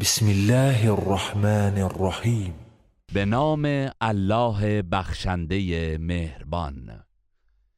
بسم الله الرحمن الرحیم به نام الله بخشنده مهربان.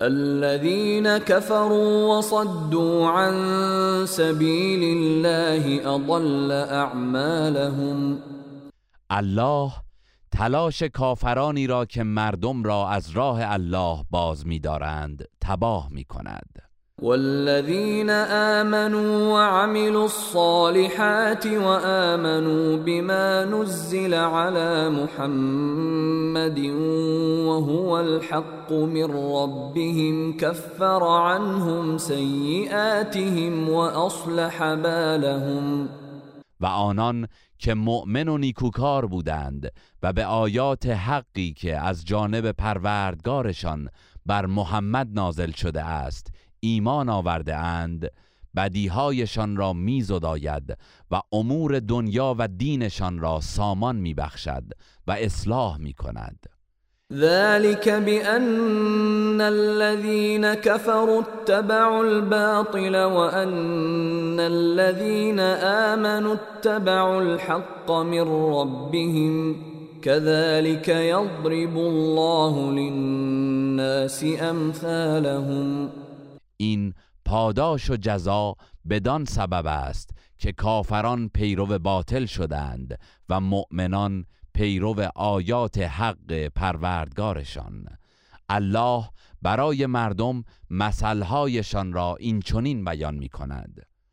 الذين كفروا وصدوا عن سبيل الله اضل اعمالهم الله تلاش کافرانی را که مردم را از راه الله باز می‌دارند تباه می‌کند. والذين آمنوا وعملوا الصالحات وآمنوا بما نزل على محمد وهو الحق من ربهم كفر عنهم سيئاتهم وأصلح بالهم و آنان که مؤمن و نیکوکار بودند و به آیات حقی که از جانب پروردگارشان بر محمد نازل شده است ایمان آورده اند بدیهایشان را میزداید و امور دنیا و دینشان را سامان میبخشد و اصلاح می‌کند ذلك بأن الذين كفروا اتبعوا الباطل وأن الذين آمنوا اتبعوا الحق من ربهم كذلك يضرب الله للناس أمثالهم. این پاداش و جزا بدان سبب است که کافران پیرو باطل شدند و مؤمنان پیرو آیات حق پروردگارشان. الله برای مردم مثلهایشان را این چنین بیان می کند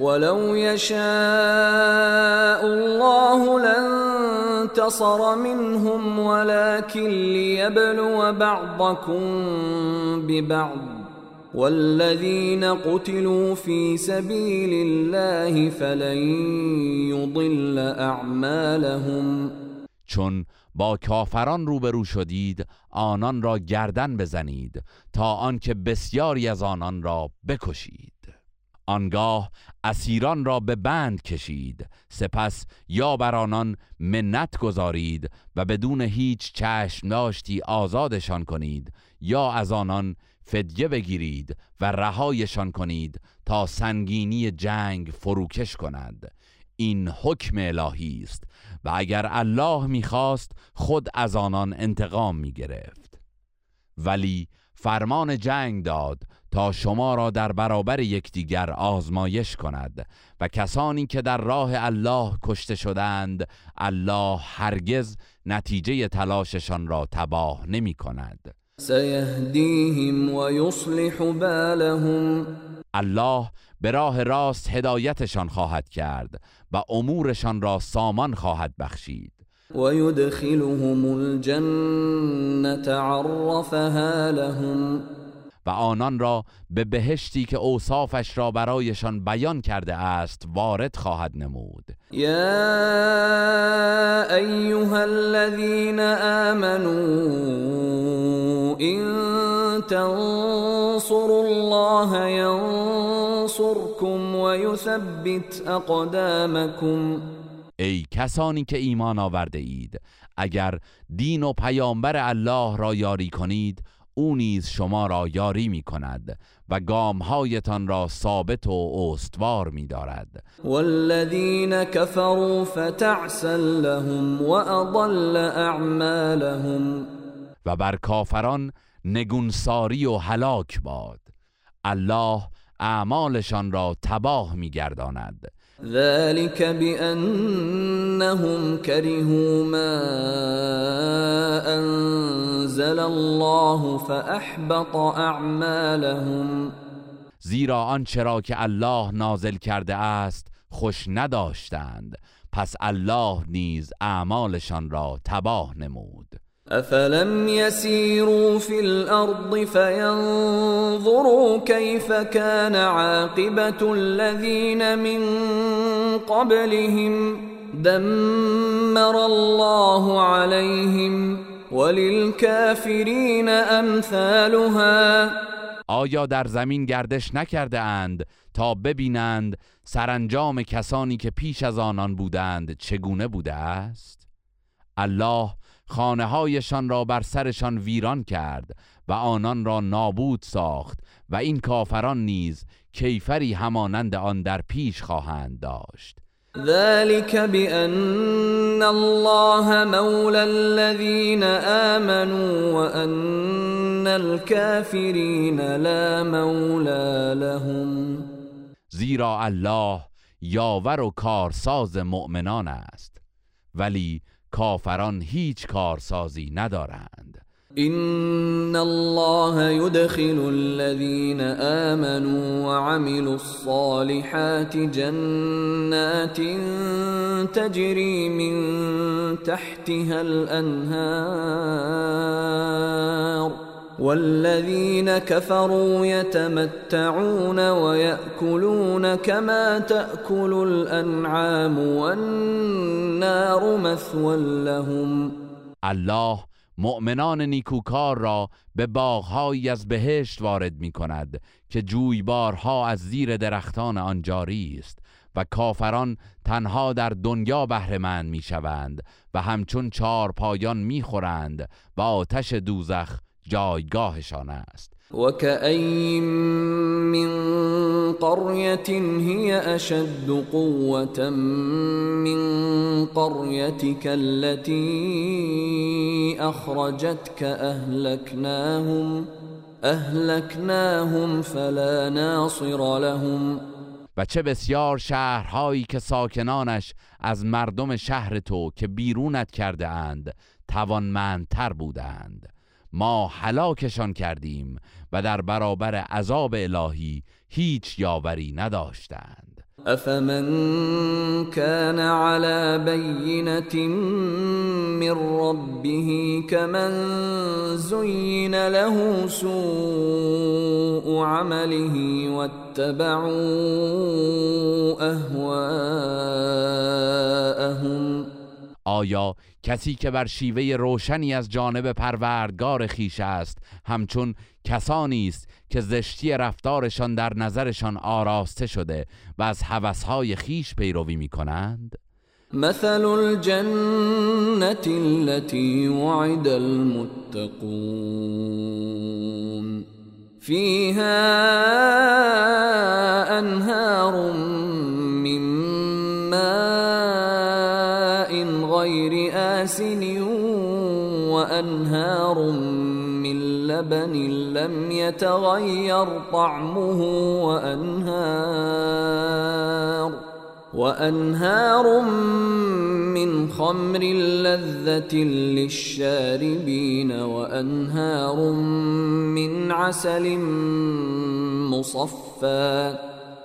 ولو يشاء الله لانتصر منهم ولكن ليبلو بعضكم ببعض والذين قتلوا في سبيل الله فلن يضل اعمالهم چون با کافران روبرو شدید آنان را گردن بزنید تا آنکه بسیاری از آنان را بکشید. آنگاه اسیران را به بند کشید. سپس یا بر آنان منت گذارید و بدون هیچ چشم داشتی آزادشان کنید یا از آنان فدیه بگیرید و رهایشان کنید تا سنگینی جنگ فروکش کند. این حکم الهی است و اگر الله می‌خواست خود از آنان انتقام می‌گرفت. ولی فرمان جنگ داد تا شما را در برابر یکدیگر آزمایش کند و کسانی که در راه الله کشته شدند الله هرگز نتیجه تلاششان را تباه نمی کند. سیهدیهم و یصلح بالهم. الله به راه راست هدایتشان خواهد کرد و امورشان را سامان خواهد بخشید. و یدخلهم الجنة عرفها لهم. و آنان را به بهشتی که اوصافش را برایشان بیان کرده است وارد خواهد نمود. یا ایها الذین آمنوا این تنصروا الله ینصركم و یثبت اقدامكم ای کسانی که ایمان آورده اید اگر دین و پیامبر الله را یاری کنید او نیز شما را یاری می کند و گامهایتان را ثابت و استوار می دارد والذین کفروا فتعسا لهم واضل اعمالهم. و بر کافران نگونساری و هلاک باد. الله اعمالشان را تباه می گرداند ذلك بأنهم كرهوا ما أنزل الله فأحبط أعمالهم. زیرا آنچه را که الله نازل کرده است خوش نداشتند. پس الله نیز اعمالشان را تباه نمود. افلم يسيروا في الارض فينظروا كيف كان عاقبه الذين من قبلهم دمر الله عليهم وللكافرين امثالها آیا در زمین گردش نکرده اند تا ببینند سرانجام کسانی که پیش از آنان بودند چگونه بوده است؟ الله خانه هایشان را بر سرشان ویران کرد و آنان را نابود ساخت و این کافران نیز کیفری همانند آن در پیش خواهند داشت. ذلك بأن الله مولى الذين آمنوا وأن الكافرين لا مولى لهم. زیرا الله یاور و کارساز مؤمنان است. ولی کافران هیچ کارسازی ندارند. ان الله يدخل الذين امنوا وعملوا الصالحات جنات تجري من تحتها الانهار والذين كفروا يتمتعون ويأكلون كما تأكل الأنعام والنار مثوى لهم. الله مؤمنان نیکوکار را به باغهایی از بهشت وارد می کند که جویبارها از زیر درختان آن جاری است و کافران تنها در دنیا بهرهمند می شوند و همچون چار پایان می خورند و آتش دوزخ جایگاهشان است. وكأين من قرية هي أشد قوة من قريتك التي أخرجتك أهلكناهم أهلكناهم فلا ناصر لهم. و چه بسیار شهرهایی که ساکنانش از مردم شهر تو که بیرونت کرده اند توانمندتر بودند. ما هلاکشان کردیم و در برابر عذاب الهی هیچ یاوری نداشتند. افمن كان على بينة من ربه كمن زين له سوء عمله واتبعوا اهواءهم آیا کسی که بر شیوه روشنی از جانب پروردگار خیش است همچون کسانی است که زشتی رفتارشان در نظرشان آراسته شده و از هوسهای خیش پیروی می کنند مثل الجنة التي وعد المتقون. فيها انهار من ماء غير آسن وأنهار من لبن لم يتغير طعمه وأنهار وأنهار من خمر لذة للشاربين وأنهار من عسل مصفى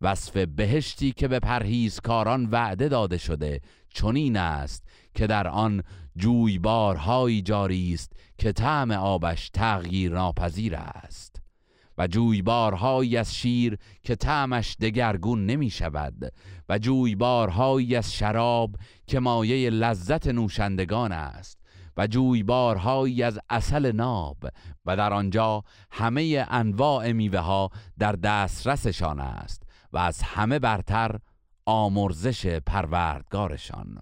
وصف بهشتی که به پرهیزکاران وعده داده شده چنین است که در آن جویبارهایی جاری است که طعم آبش تغییر ناپذیر است و جویبارهایی از شیر که طعمش دگرگون نمی شود و جویبارهایی از شراب که مایه لذت نوشندگان است و جویبارهایی از اصل ناب و در آنجا همه انواع میوه ها در دسترسشان است و از همه برتر آمرزش پروردگارشان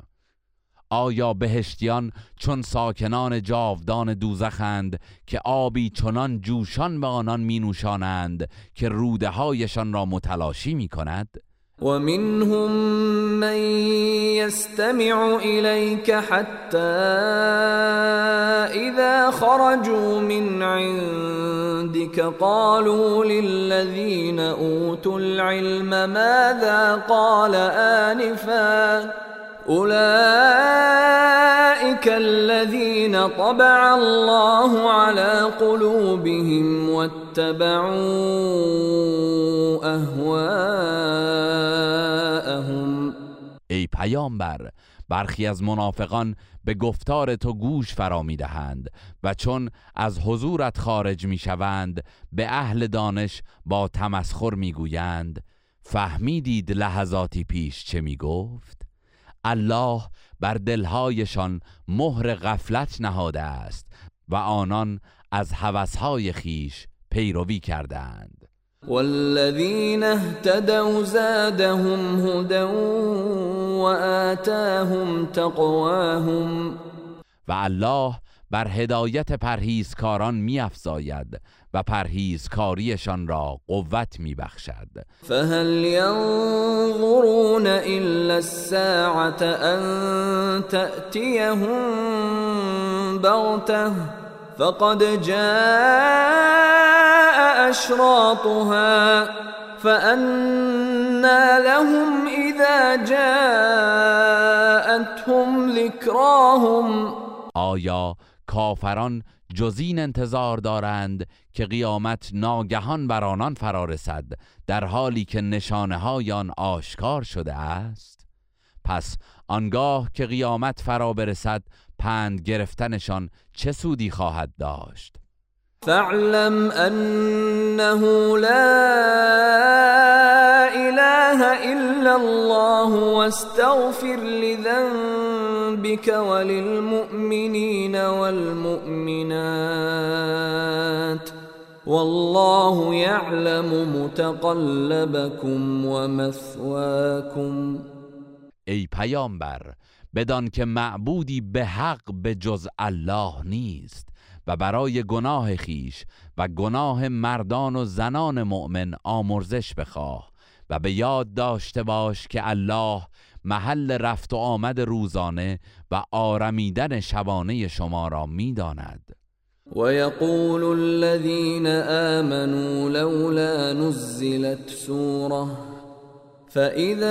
آیا بهشتیان چون ساکنان جاودان دوزخند که آبی چنان جوشان به آنان می نوشانند که روده هایشان را متلاشی می کند؟ ومنهم من يستمع إليك حتى إذا خرجوا من عندك قالوا للذين أوتوا العلم ماذا قال آنفاً اولئك الذين طبع الله على قلوبهم واتبعوا اهواءهم ای پیامبر برخی از منافقان به گفتار تو گوش فرا می‌دهند و چون از حضورت خارج می‌شوند به اهل دانش با تمسخر می‌گویند. فهمیدید لحظاتی پیش چه می‌گفت؟ الله بر دلهایشان مهر غفلت نهاده است و آنان از هوسهای خیش پیروی کردند. والذین اهتدوا زادهم هدى وآتاهم تقواهم. و الله بر هدایت پرهیزکاران میافزاید و پرهیزکاریشان را قوت میبخشد. فهل ينظرون الا الساعة ان تأتيهم بغته فقد جاء اشراطها فأنا لهم اذا جاءتهم ذكراهم آیا کافران جزین انتظار دارند که قیامت ناگهان بر آنان فرا رسد در حالی که نشانه هایان آشکار شده است. پس آنگاه که قیامت فرا برسد پند گرفتنشان چه سودی خواهد داشت؟ فاعلم أنه لا إله إلا الله واستغفر لذنبك وللمؤمنين والمؤمنات والله يعلم متقلبكم ومثواكم. ای پیامبر بدان که معبودی به حق به جز الله نیست. و برای گناه خیش و گناه مردان و زنان مؤمن آمرزش بخواه و به یاد داشته باش که الله محل رفت و آمد روزانه و آرمیدن شبانه شما را می‌داند. ويقول الذين آمنوا لولا نزلت سوره فإذا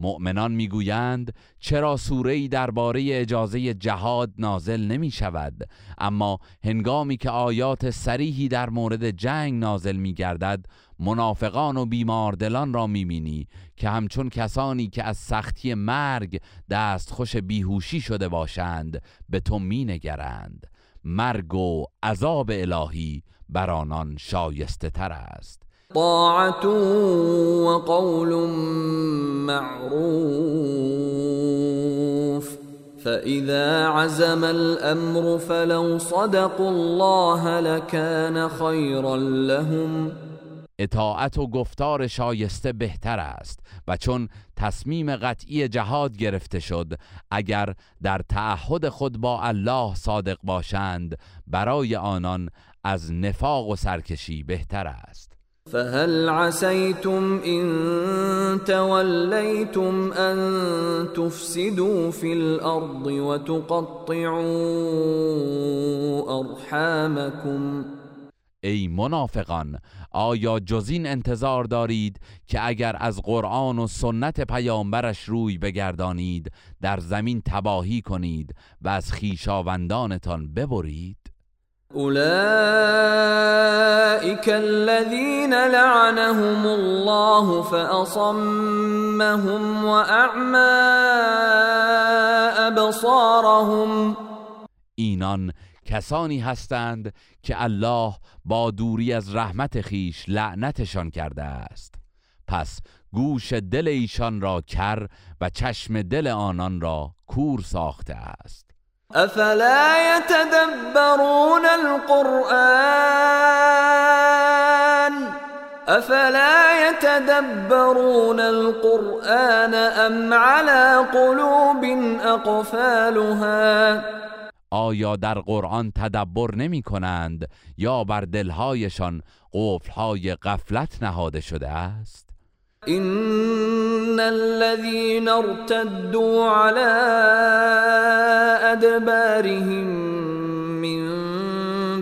مؤمنان می‌گویند چرا سوره ای درباره اجازه جهاد نازل نمی شود اما هنگامی که آیات سریحی در مورد جنگ نازل می گردد منافقان و بیماردلان را می‌بینی که همچون کسانی که از سختی مرگ دست خوش بیهوشی شده باشند به تو مینگرند. مرگ و عذاب الهی بر آنان شایسته تر است. طاعت و قول معروف. فإذا عزم الأمر فلو صدقوا الله لكان خيرا لهم. اطاعت و گفتار شایسته بهتر است و چون تصمیم قطعی جهاد گرفته شد اگر در تعهد خود با الله صادق باشند برای آنان از نفاق و سرکشی بهتر است. فهل عسيتم إن توليتم أن تفسدوا في الأرض وتقطعوا أرحامكم؟ ای منافقان آیا جزین انتظار دارید که اگر از قرآن و سنت پیامبرش روی بگردانید در زمین تباهی کنید و از خیشاوندانتان ببرید؟ أولئك الذين لعنهم الله فأصمهم وأعمى أبصارهم. اینان کسانی هستند که الله با دوری از رحمت خیش لعنتشان کرده است. پس گوش دل ایشان را کر و چشم دل آنان را کور ساخته است. افلا يتدبرون القرآن؟ افلا يتدبرون القرآن ام على قلوب اقفالها آیا در قرآن تدبر نمی کنند یا بر دلهایشان قفلهای غفلت نهاده شده است؟ ان الذين ارتدوا على ادبارهم من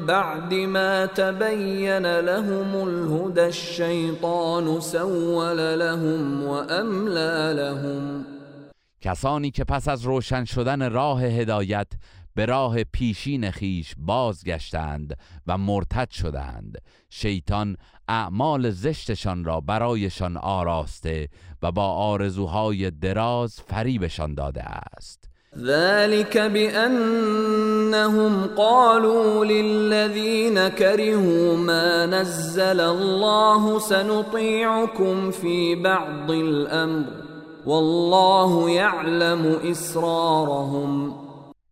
بعد ما تبين لهم الهدى الشیطان سول لهم واملا لهم کسانی که پس از روشن شدن راه هدایت به راه پیشین خیش بازگشتند و مرتد شدند. شیطان اعمال زشتشان را برایشان آراسته و با آرزوهای دراز فریبشان داده است. ذلك بأنهم قالوا للذين كرهوا ما نزل الله سنطيعكم في بعض الأمر والله يعلم إسرارهم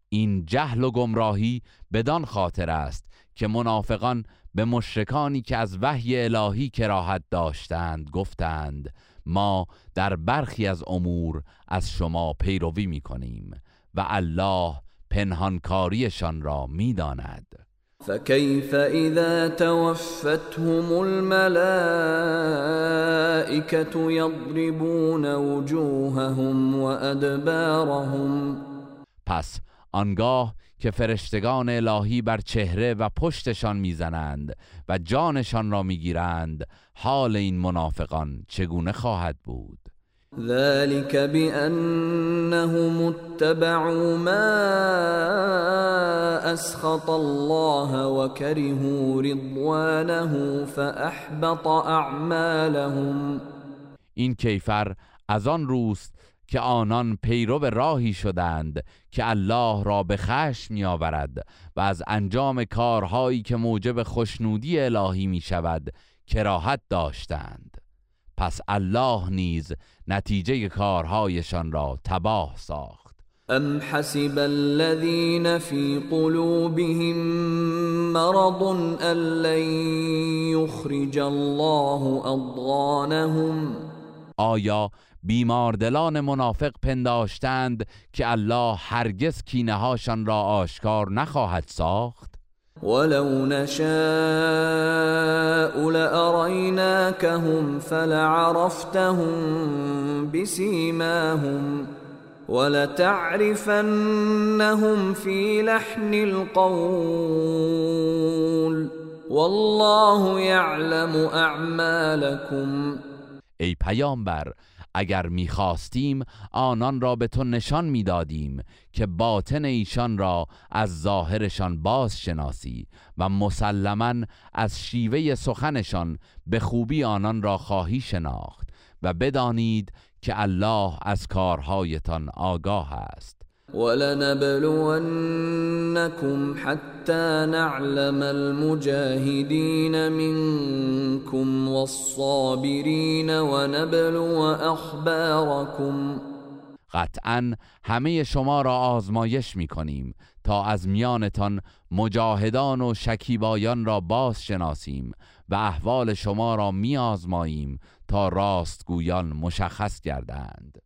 این جهل و گمراهی بدان خاطر است که منافقان به مشرکانی که از وحی الهی کراهت داشتند گفتند ما در برخی از امور از شما پیروی می کنیم و الله پنهانکاریشان را می‌داند. فكيف اذا توفتهم الملائكه يضربون وجوههم وادبارهم پس آنگاه که فرشتگان الهی بر چهره و پشتشان می‌زنند و جانشان را می‌گیرند حال این منافقان چگونه خواهد بود؟ ذلك بأنهم اتبعوا ما أسخط الله وكرهوا رضوانه فأحبط أعمالهم. این کیفر از آن روست که آنان پیرو راهی شدند که الله را به خشم میآورد و از انجام کارهایی که موجب خوشنودی الهی می شود کراهت داشتند. پس الله نیز نتیجه کارهایشان را تباه ساخت. ام حسب الذين في قلوبهم مرض ان لن يخرج الله اضغانهم. آیا بیماردلان منافق پنداشتند که الله هرگز کینه هاشان را آشکار نخواهد ساخت. ولو نشاء لأريناكهم فلعرفتهم بسيماهم ولتعرفنهم في لحن القول والله يعلم اعمالكم ای پیامبر اگر می‌خواستیم آنان را به تو نشان می‌دادیم که باطن ایشان را از ظاهرشان باز شناسی و مسلما از شیوه سخنشان به خوبی آنان را خواهی شناخت و بدانید که الله از کارهایتان آگاه است. ولنبلونكم حتى نعلم المجاهدين منكم والصابرين ونبلو اخباركم قطعا همه شما را آزمایش می کنیم تا از میانتان مجاهدان و شکیبایان را باز شناسیم و احوال شما را می آزماییم تا راستگویان مشخص گردند.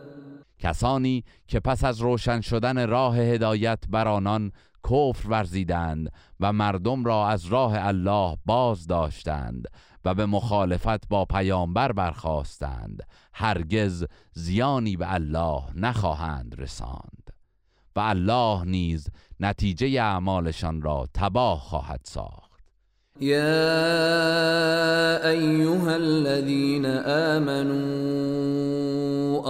کسانی که پس از روشن شدن راه هدایت بر آنان کفر ورزیدند و مردم را از راه الله باز داشتند و به مخالفت با پیامبر برخواستند هرگز زیانی به الله نخواهند رساند و الله نیز نتیجه اعمالشان را تباه خواهد ساخت. يا ايها الذين امنوا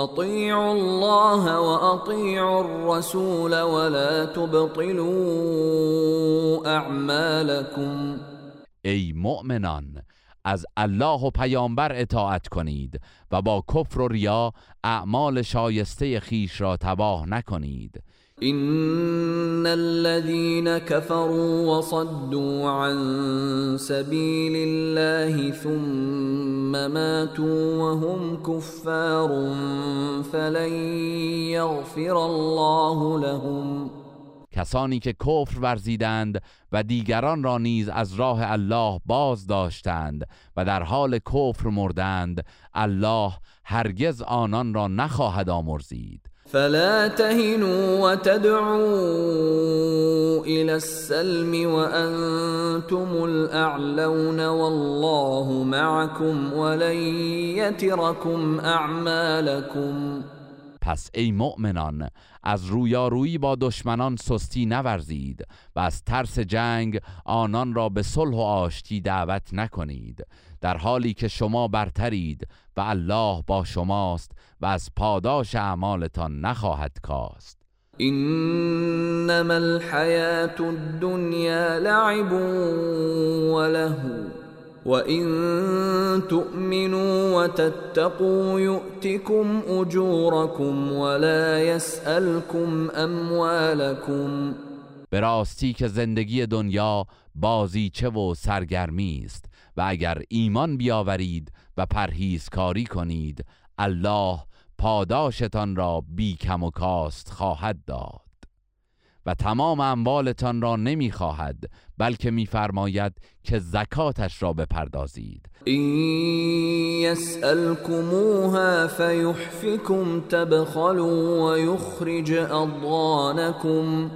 اطيعوا الله واطيعوا الرسول ولا تبطلوا اعمالكم ای مؤمنان از الله و پیامبر اطاعت کنید و با کفر و ریا اعمال شایسته خیش را تباه نکنید. إن الذين كفروا وصدوا عن سبيل الله ثم ماتوا وهم كفار فلن يغفر الله لهم. کسانی که کفر ورزیدند و دیگران را نیز از راه الله باز داشتند و در حال کفر مردند الله هرگز آنان را نخواهد آمرزید. فلا تهنوا وتدعوا الى السلم وانتم الاعلون والله معكم ولن يتركم اعمالكم پس ای مؤمنان از رویارویی با دشمنان سستی نورزید و از ترس جنگ آنان را به صلح و آشتی دعوت نکنید. در حالی که شما برترید و الله با شماست و از پاداش اعمالتان نخواهد کاست. انما الحیات الدنیا لعب ولهو وَإِن تُؤْمِنُوا وَتَتَّقُوا يُؤْتِكُمْ أُجُورَكُمْ وَلَا يَسْأَلْكُمْ أَمْوَالَكُمْ به راستی که زندگی دنیا بازیچه و سرگرمی است و اگر ایمان بیاورید و پرهیزکاری کنید الله پاداشتان را بی کم و کاست خواهد داد و تمام اموالتان را نمی‌خواهد بلکه میفرماید که زکاتش را بپردازید. این یسألکموها فیحفکم تبخلوا و یخرج اضغانکم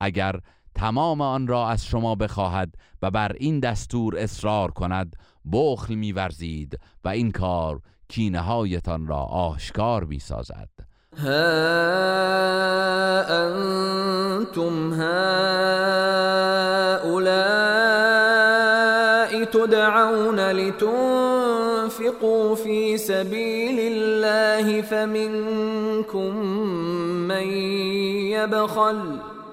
اگر تمام آن را از شما بخواهد و بر این دستور اصرار کند بخل میورزید و این کار کینه هایتان را آشکار می‌سازد. ها انتم هؤلاء تدعون لتنفقوا في سبيل الله فمنكم من يبخل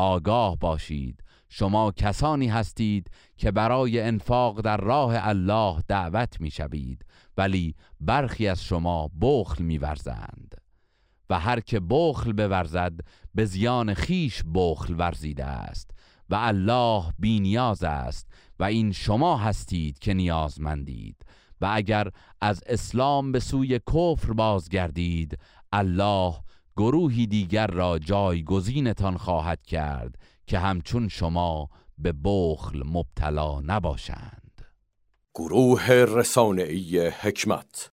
آگاه باشید. شما کسانی هستید که برای انفاق در راه الله دعوت می‌شوید ولی برخی از شما بخل میورزند. و هر که بخل بورزد به زیان خیش بخل ورزیده است. و الله بینیاز است و این شما هستید که نیازمندید. و اگر از اسلام به سوی کفر بازگردید الله گروهی دیگر را جایگزینتان خواهد کرد که همچون شما به بخل مبتلا نباشند. گروه رسانه‌ای حکمت